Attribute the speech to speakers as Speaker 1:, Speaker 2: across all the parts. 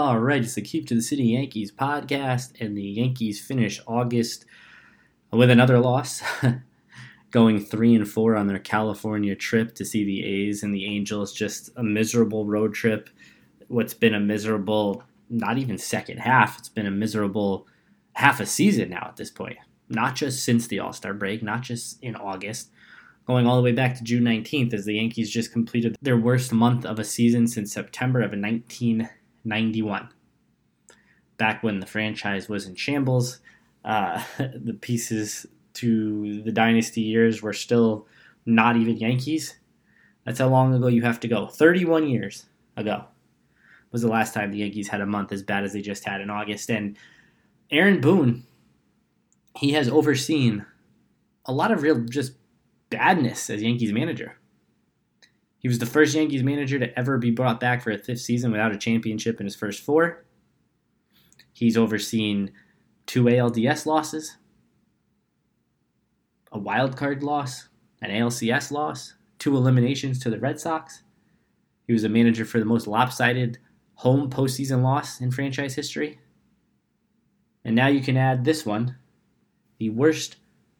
Speaker 1: All right, it's the Keefe to the City Yankees podcast, and the Yankees finish August with another loss, going three and four on their California trip to see the A's and the Angels. Just a miserable road trip. What's been a miserable, not even second half, it's been a miserable half a season now at this point. Not just since the All Star break, not just in August, going all the way back to June 19th as the Yankees just completed their worst month of a season since September of 1991. Back when the franchise was in shambles, uh, the pieces to the dynasty years were still not even Yankees. That's how long ago you have to go. 31 years ago was the last time the Yankees had a month as bad as they just had in August. And Aaron Boone, he has overseen a lot of real just badness as Yankees manager. He was the first Yankees manager to ever be brought back for a fifth season without a championship in his first four. He's overseen two ALDS losses, a wild card loss, an ALCS loss, two eliminations to the Red Sox. He was a manager for the most lopsided home postseason loss in franchise history. And now you can add this one the worst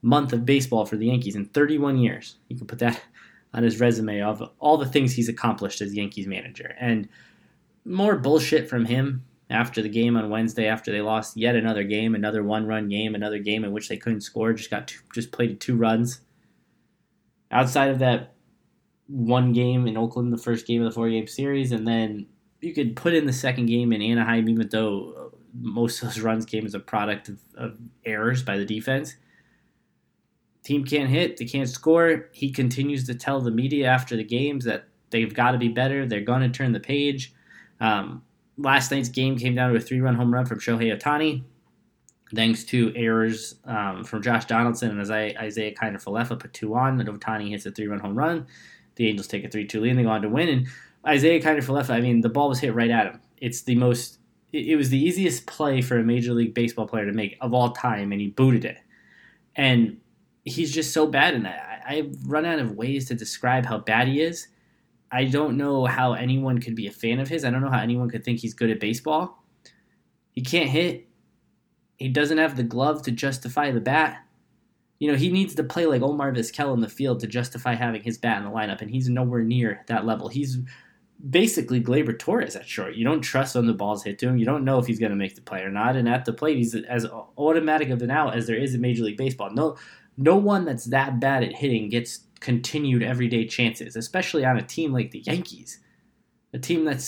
Speaker 1: month of baseball for the Yankees in 31 years. You can put that on his resume of all the things he's accomplished as Yankees manager. And more bullshit from him after the game on Wednesday after they lost yet another game, another one-run game, another game in which they couldn't score, just got two, just played two runs. Outside of that one game in Oakland, the first game of the four-game series, and then you could put in the second game in Anaheim, even though most of those runs came as a product of, of errors by the defense. Team can't hit, they can't score. He continues to tell the media after the games that they've got to be better. They're going to turn the page. Um, last night's game came down to a three-run home run from Shohei Ohtani, thanks to errors um, from Josh Donaldson and Isaiah, Isaiah Kiner-Falefa put two on. And Ohtani hits a three-run home run. The Angels take a 3-2 lead and they go on to win. And Isaiah Kiner-Falefa, I mean, the ball was hit right at him. It's the most it was the easiest play for a major league baseball player to make of all time, and he booted it. And he's just so bad and that. I've run out of ways to describe how bad he is. I don't know how anyone could be a fan of his. I don't know how anyone could think he's good at baseball. He can't hit. He doesn't have the glove to justify the bat. You know, he needs to play like Omar Vizquel in the field to justify having his bat in the lineup, and he's nowhere near that level. He's basically Gleyber Torres at short. You don't trust when the ball's hit to him. You don't know if he's going to make the play or not. And at the plate, he's as automatic of an out as there is in Major League Baseball. No, no one that's that bad at hitting gets continued everyday chances, especially on a team like the Yankees, a team that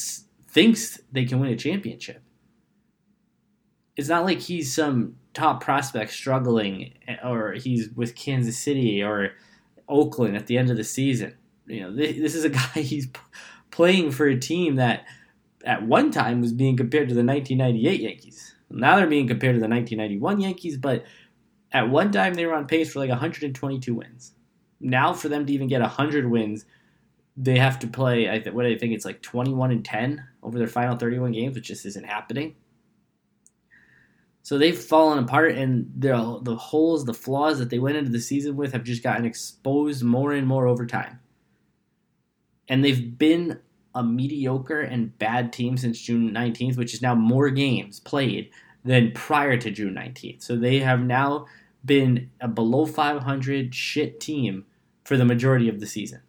Speaker 1: thinks they can win a championship. It's not like he's some top prospect struggling, eh, or he's with Kansas City or Oakland at the end of the season. You know, this is a guy he's playing for a team that at one time was being compared to the 1998 Yankees. Now they're being compared to the 1991 Yankees, but at one time they were on pace for like 122 wins. Now for them to even get 100 wins, they have to play. I th- what I think it's like 21 and 10 over their final 31 games, which just isn't happening. So they've fallen apart, and the the holes, the flaws that they went into the season with have just gotten exposed more and more over time. And they've been a mediocre and bad team since June 19th, which is now more games played than prior to June 19th. So they have now been a below 500 shit team for the majority of the season.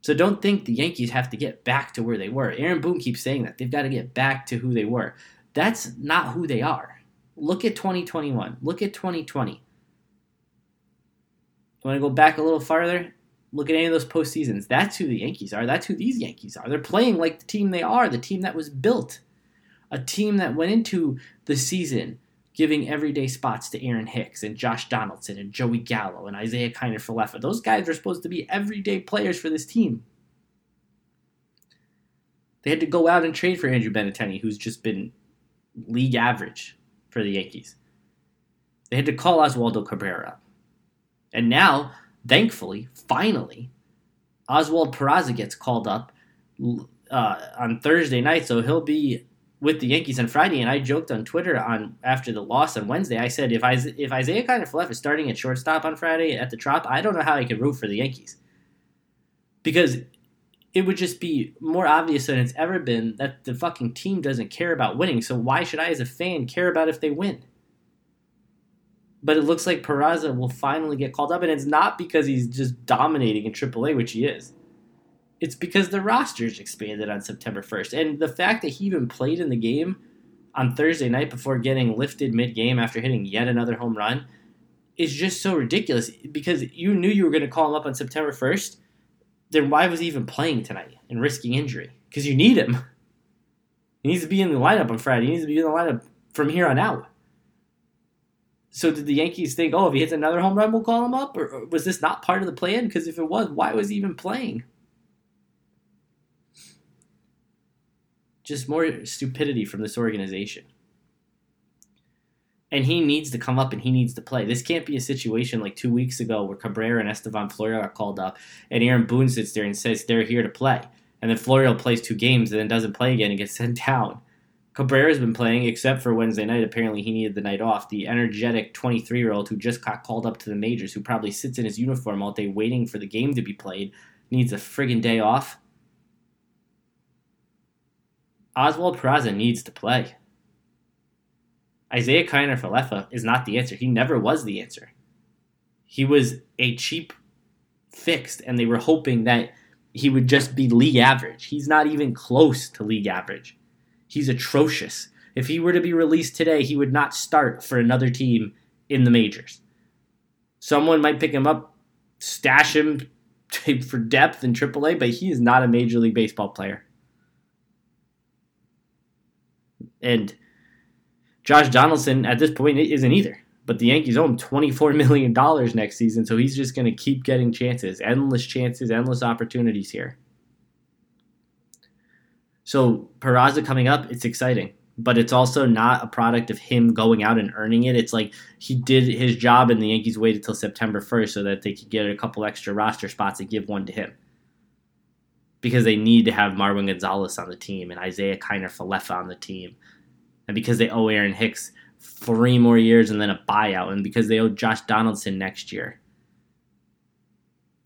Speaker 1: So don't think the Yankees have to get back to where they were. Aaron Boone keeps saying that. They've got to get back to who they were. That's not who they are. Look at 2021. Look at 2020. You want to go back a little farther? Look at any of those postseasons. That's who the Yankees are. That's who these Yankees are. They're playing like the team they are, the team that was built. A team that went into the season giving everyday spots to Aaron Hicks and Josh Donaldson and Joey Gallo and Isaiah Kiner-Falefa. Those guys are supposed to be everyday players for this team. They had to go out and trade for Andrew Benintendi, who's just been league average for the Yankees. They had to call Oswaldo Cabrera. And now, thankfully, finally, Oswald Peraza gets called up uh, on Thursday night, so he'll be with the Yankees on Friday, and I joked on Twitter on after the loss on Wednesday. I said if I, if Isaiah Kiner-Falefa is starting at shortstop on Friday at the Trop, I don't know how I can root for the Yankees because it would just be more obvious than it's ever been that the fucking team doesn't care about winning. So why should I, as a fan, care about if they win? But it looks like Peraza will finally get called up, and it's not because he's just dominating in AAA, which he is. It's because the roster's expanded on September 1st. And the fact that he even played in the game on Thursday night before getting lifted mid game after hitting yet another home run is just so ridiculous because you knew you were going to call him up on September 1st then why was he even playing tonight and risking injury? Because you need him. He needs to be in the lineup on Friday. He needs to be in the lineup from here on out. So did the Yankees think, oh, if he hits another home run, we'll call him up? Or was this not part of the plan? Because if it was, why was he even playing? Just more stupidity from this organization. And he needs to come up and he needs to play. This can't be a situation like two weeks ago where Cabrera and Estevan Florial are called up, and Aaron Boone sits there and says they're here to play. And then Florial plays two games and then doesn't play again and gets sent down. Cabrera's been playing, except for Wednesday night. Apparently, he needed the night off. The energetic 23 year old who just got called up to the majors, who probably sits in his uniform all day waiting for the game to be played, needs a friggin' day off. Oswald Peraza needs to play. Isaiah Kiner Falefa is not the answer. He never was the answer. He was a cheap fixed, and they were hoping that he would just be league average. He's not even close to league average. He's atrocious. If he were to be released today, he would not start for another team in the majors. Someone might pick him up, stash him for depth in AAA, but he is not a Major League Baseball player. And Josh Donaldson at this point isn't either. But the Yankees owe him $24 million next season, so he's just going to keep getting chances, endless chances, endless opportunities here. So Peraza coming up, it's exciting, but it's also not a product of him going out and earning it. It's like he did his job, and the Yankees waited till September 1st so that they could get a couple extra roster spots and give one to him. Because they need to have Marwin Gonzalez on the team and Isaiah Kiner Falefa on the team and because they owe Aaron Hicks three more years and then a buyout, and because they owe Josh Donaldson next year.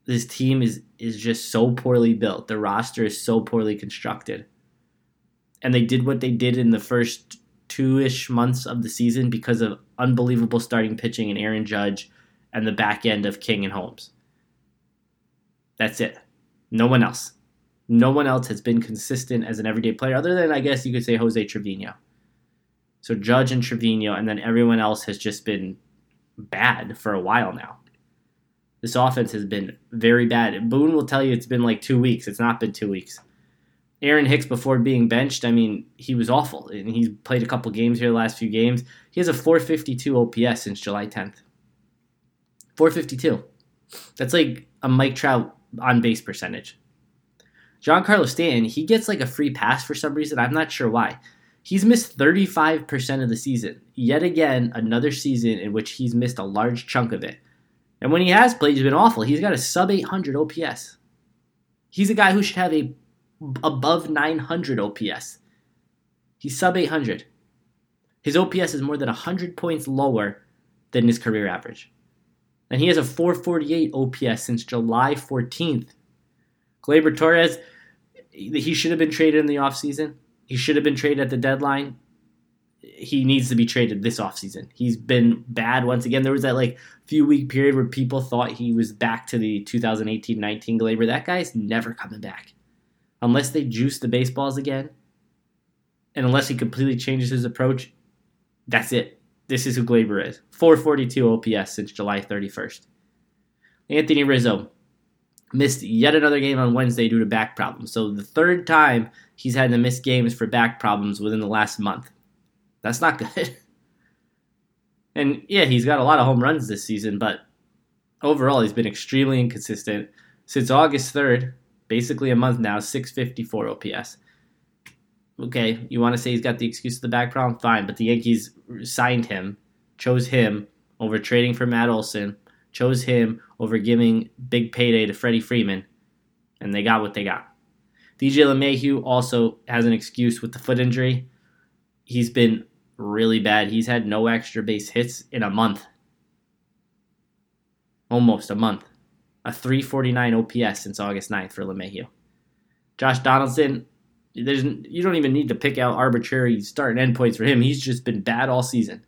Speaker 1: This team is is just so poorly built. The roster is so poorly constructed. And they did what they did in the first two-ish months of the season because of unbelievable starting pitching and Aaron Judge and the back end of King and Holmes. That's it. No one else. No one else has been consistent as an everyday player, other than I guess you could say Jose Trevino. So Judge and Trevino, and then everyone else has just been bad for a while now. This offense has been very bad. Boone will tell you it's been like two weeks. It's not been two weeks. Aaron Hicks, before being benched, I mean, he was awful. And he's played a couple games here the last few games. He has a 452 OPS since July 10th. 452. That's like a Mike Trout on base percentage. Giancarlo Stanton, he gets like a free pass for some reason. I'm not sure why. He's missed 35% of the season. Yet again, another season in which he's missed a large chunk of it. And when he has played, he's been awful. He's got a sub 800 OPS. He's a guy who should have a above 900 OPS. He's sub 800. His OPS is more than 100 points lower than his career average. And he has a 448 OPS since July 14th. Gleyber Torres, he should have been traded in the offseason. He should have been traded at the deadline. He needs to be traded this offseason. He's been bad once again. There was that like few week period where people thought he was back to the 2018-19 Gleyber. That guy's never coming back. Unless they juice the baseballs again. And unless he completely changes his approach, that's it. This is who Gleyber is. 442 OPS since July 31st. Anthony Rizzo, missed yet another game on Wednesday due to back problems. So the third time he's had to miss games for back problems within the last month. That's not good. and yeah, he's got a lot of home runs this season, but overall he's been extremely inconsistent since August 3rd, basically a month now, 654 OPS. Okay, you want to say he's got the excuse of the back problem? Fine, but the Yankees signed him, chose him over trading for Matt Olson chose him over giving big payday to Freddie Freeman, and they got what they got. DJ LeMahieu also has an excuse with the foot injury. He's been really bad. He's had no extra base hits in a month. Almost a month. A 349 OPS since August 9th for LeMahieu. Josh Donaldson, there's you don't even need to pick out arbitrary start and end points for him. He's just been bad all season.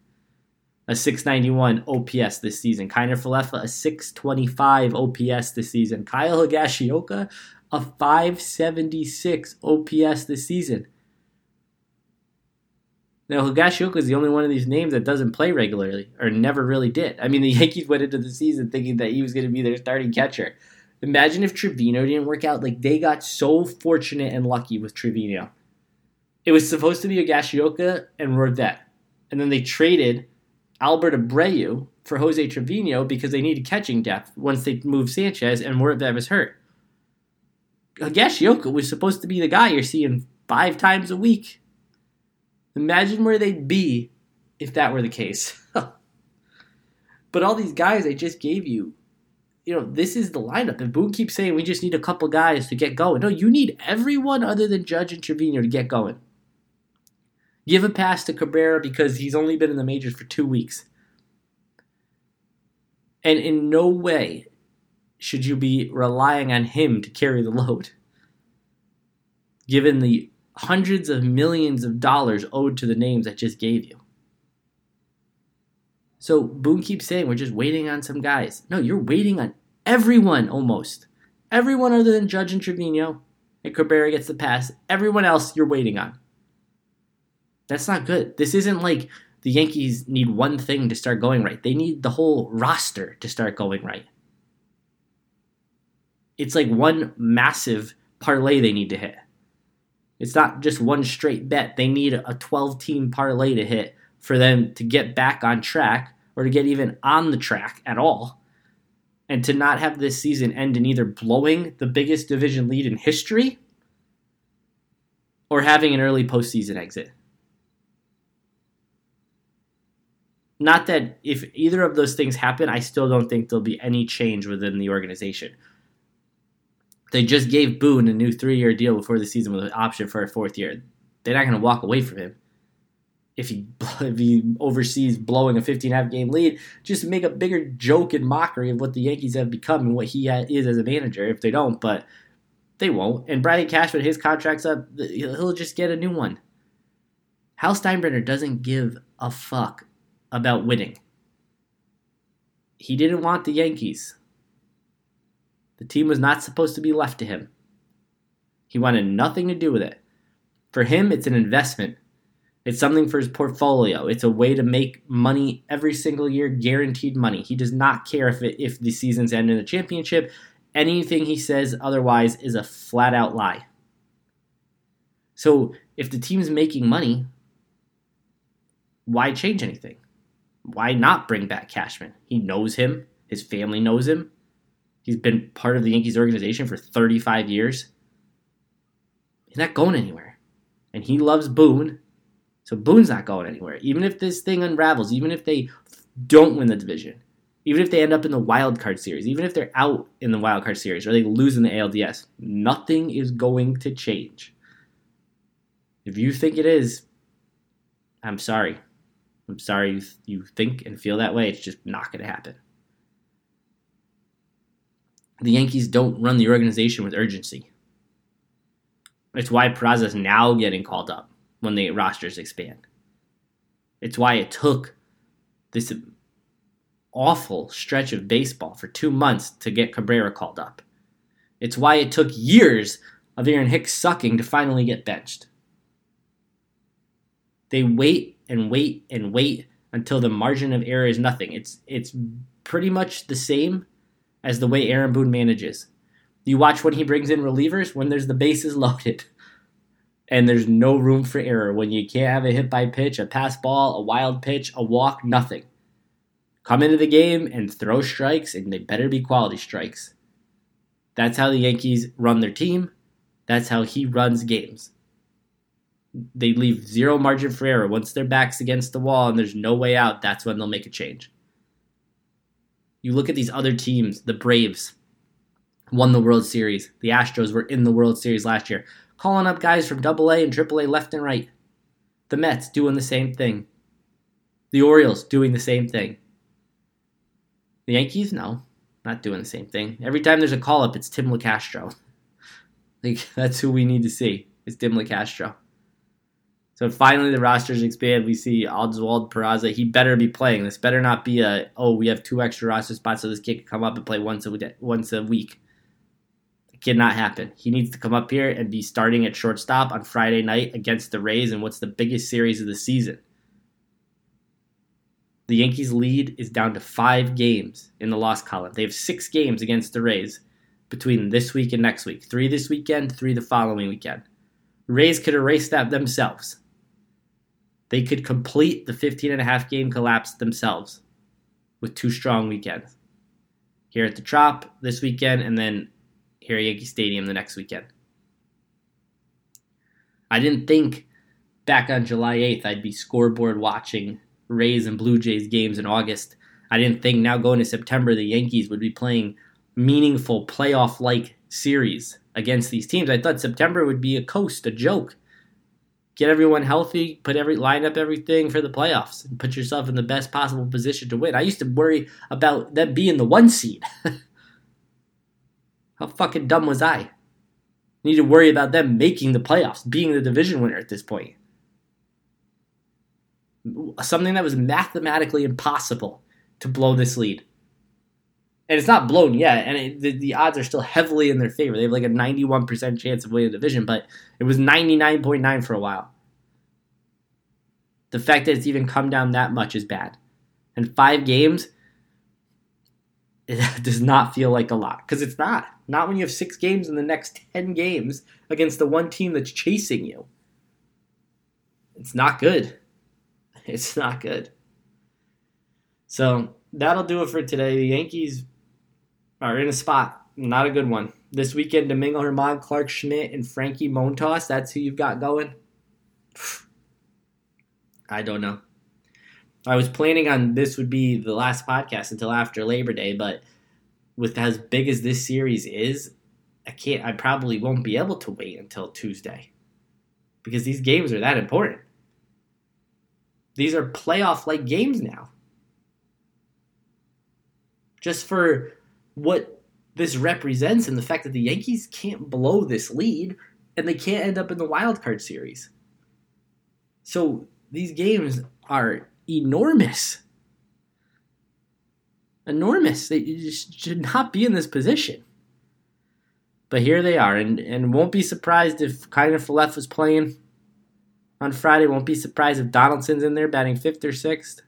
Speaker 1: A 691 OPS this season. Kiner Falefa, a 625 OPS this season. Kyle Higashioka, a 576 OPS this season. Now, Higashioka is the only one of these names that doesn't play regularly or never really did. I mean, the Yankees went into the season thinking that he was going to be their starting catcher. Imagine if Trevino didn't work out. Like, they got so fortunate and lucky with Trevino. It was supposed to be Higashioka and Rortvedt. And then they traded Albert Abreu for Jose Trevino because they needed catching depth once they moved Sanchez and Rortvedt was hurt. Higashioka was supposed to be the guy you're seeing five times a week Imagine where they'd be if that were the case. but all these guys I just gave you, you know, this is the lineup. And Boone keeps saying we just need a couple guys to get going. No, you need everyone other than Judge and Trevino to get going. Give a pass to Cabrera because he's only been in the majors for two weeks. And in no way should you be relying on him to carry the load. Given the hundreds of millions of dollars owed to the names I just gave you. So Boone keeps saying we're just waiting on some guys. No, you're waiting on everyone almost. Everyone other than Judge and Trevino. And Cabrera gets the pass. Everyone else you're waiting on. That's not good. This isn't like the Yankees need one thing to start going right. They need the whole roster to start going right. It's like one massive parlay they need to hit. It's not just one straight bet. They need a 12 team parlay to hit for them to get back on track or to get even on the track at all. And to not have this season end in either blowing the biggest division lead in history or having an early postseason exit. Not that if either of those things happen, I still don't think there'll be any change within the organization. They just gave Boone a new three year deal before the season with an option for a fourth year. They're not going to walk away from him. If he if he oversees blowing a 15 half game lead, just make a bigger joke and mockery of what the Yankees have become and what he is as a manager. If they don't, but they won't. And Brian Cashman, his contract's up. He'll just get a new one. Hal Steinbrenner doesn't give a fuck about winning. He didn't want the Yankees. The team was not supposed to be left to him. He wanted nothing to do with it. For him, it's an investment. It's something for his portfolio. It's a way to make money every single year, guaranteed money. He does not care if it, if the seasons end in a championship. Anything he says otherwise is a flat out lie. So if the team's making money, why change anything? Why not bring back Cashman? He knows him. His family knows him. He's been part of the Yankees organization for 35 years. He's not going anywhere. And he loves Boone. So Boone's not going anywhere. Even if this thing unravels, even if they don't win the division, even if they end up in the wild card series, even if they're out in the wild card series or they lose in the ALDS, nothing is going to change. If you think it is, I'm sorry. I'm sorry you, you think and feel that way. It's just not going to happen the Yankees don't run the organization with urgency. It's why Peraza's now getting called up when the rosters expand. It's why it took this awful stretch of baseball for two months to get Cabrera called up. It's why it took years of Aaron Hicks sucking to finally get benched. They wait and wait and wait until the margin of error is nothing. It's it's pretty much the same as the way Aaron Boone manages. You watch when he brings in relievers when there's the bases loaded. And there's no room for error when you can't have a hit by pitch, a pass ball, a wild pitch, a walk, nothing. Come into the game and throw strikes, and they better be quality strikes. That's how the Yankees run their team. That's how he runs games. They leave zero margin for error. Once their back's against the wall and there's no way out, that's when they'll make a change. You look at these other teams, the Braves won the World Series. The Astros were in the World Series last year, calling up guys from AA and AAA left and right. The Mets doing the same thing. The Orioles doing the same thing. The Yankees, no, not doing the same thing. Every time there's a call up, it's Tim Locastro. Like that's who we need to see. Is Tim Locastro. So finally, the rosters expand. We see Oswald Peraza. He better be playing. This better not be a oh we have two extra roster spots so this kid can come up and play once a once a week. It cannot happen. He needs to come up here and be starting at shortstop on Friday night against the Rays in what's the biggest series of the season. The Yankees' lead is down to five games in the loss column. They have six games against the Rays between this week and next week. Three this weekend, three the following weekend. Rays could erase that themselves. They could complete the 15 and a half game collapse themselves with two strong weekends. Here at the Trop this weekend, and then here at Yankee Stadium the next weekend. I didn't think back on July 8th I'd be scoreboard watching Rays and Blue Jays games in August. I didn't think now going to September the Yankees would be playing meaningful playoff like series against these teams. I thought September would be a coast, a joke. Get everyone healthy, put every line up everything for the playoffs, and put yourself in the best possible position to win. I used to worry about them being the one seed. How fucking dumb was I? need to worry about them making the playoffs, being the division winner at this point. Something that was mathematically impossible to blow this lead and it's not blown yet, and it, the, the odds are still heavily in their favor. They have like a 91% chance of winning the division, but it was 99.9 for a while. The fact that it's even come down that much is bad. And five games, it does not feel like a lot because it's not. Not when you have six games in the next 10 games against the one team that's chasing you. It's not good. It's not good. So that'll do it for today. The Yankees are in a spot. Not a good one. This weekend, Domingo German, Clarke Schmidt, and Frankie Montas. That's who you've got going. I don't know. I was planning on this would be the last podcast until after Labor Day, but with as big as this series is, I can't. I probably won't be able to wait until Tuesday because these games are that important. These are playoff like games now. Just for what this represents and the fact that the Yankees can't blow this lead and they can't end up in the wild card series. So these games are enormous. Enormous. They should not be in this position. But here they are, and, and won't be surprised if Kiner Falefa was playing on Friday. Won't be surprised if Donaldson's in there batting fifth or sixth.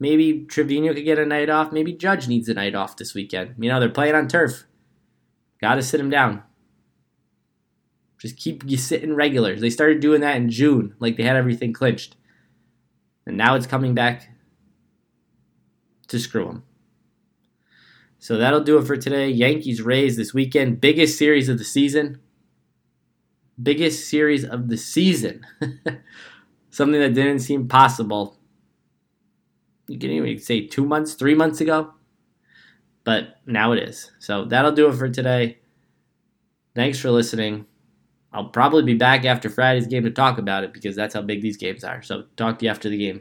Speaker 1: Maybe Trevino could get a night off. Maybe Judge needs a night off this weekend. You know, they're playing on turf. Got to sit him down. Just keep you sitting regulars. They started doing that in June, like they had everything clinched. And now it's coming back to screw them. So that'll do it for today. Yankees Rays this weekend. Biggest series of the season. Biggest series of the season. Something that didn't seem possible you can even say two months, three months ago. But now it is. So that'll do it for today. Thanks for listening. I'll probably be back after Friday's game to talk about it because that's how big these games are. So talk to you after the game.